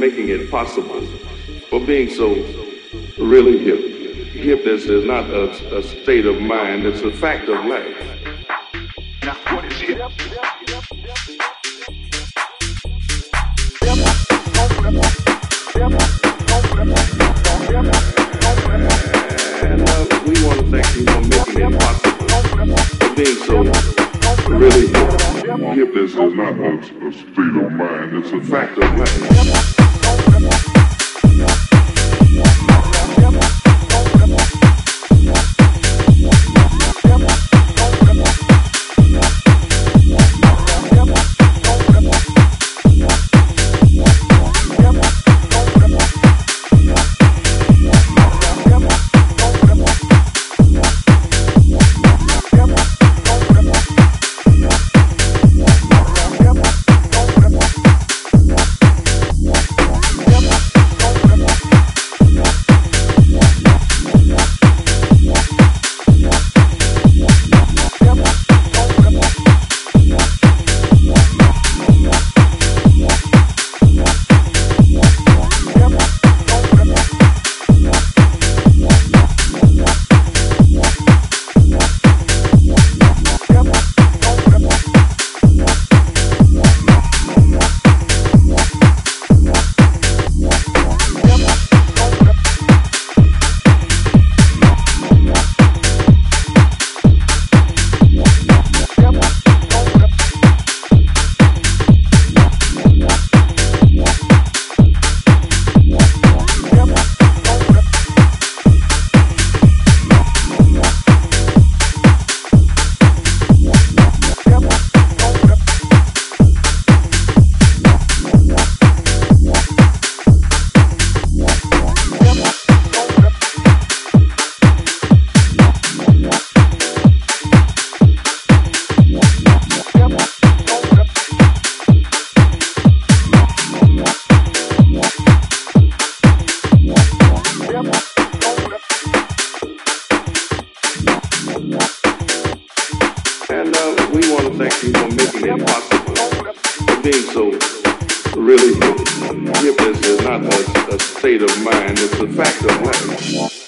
making it possible, for being so really hip. Hipness is not a, a state of mind, it's a fact of life. Now, what is hip? And uh, we want to thank you for making it possible, for being so really hip. Hipness is not a, a state of mind, it's a fact of life. Uh, thank you for making it possible, being so really hip. Is not a, a state of mind, it's a fact of life.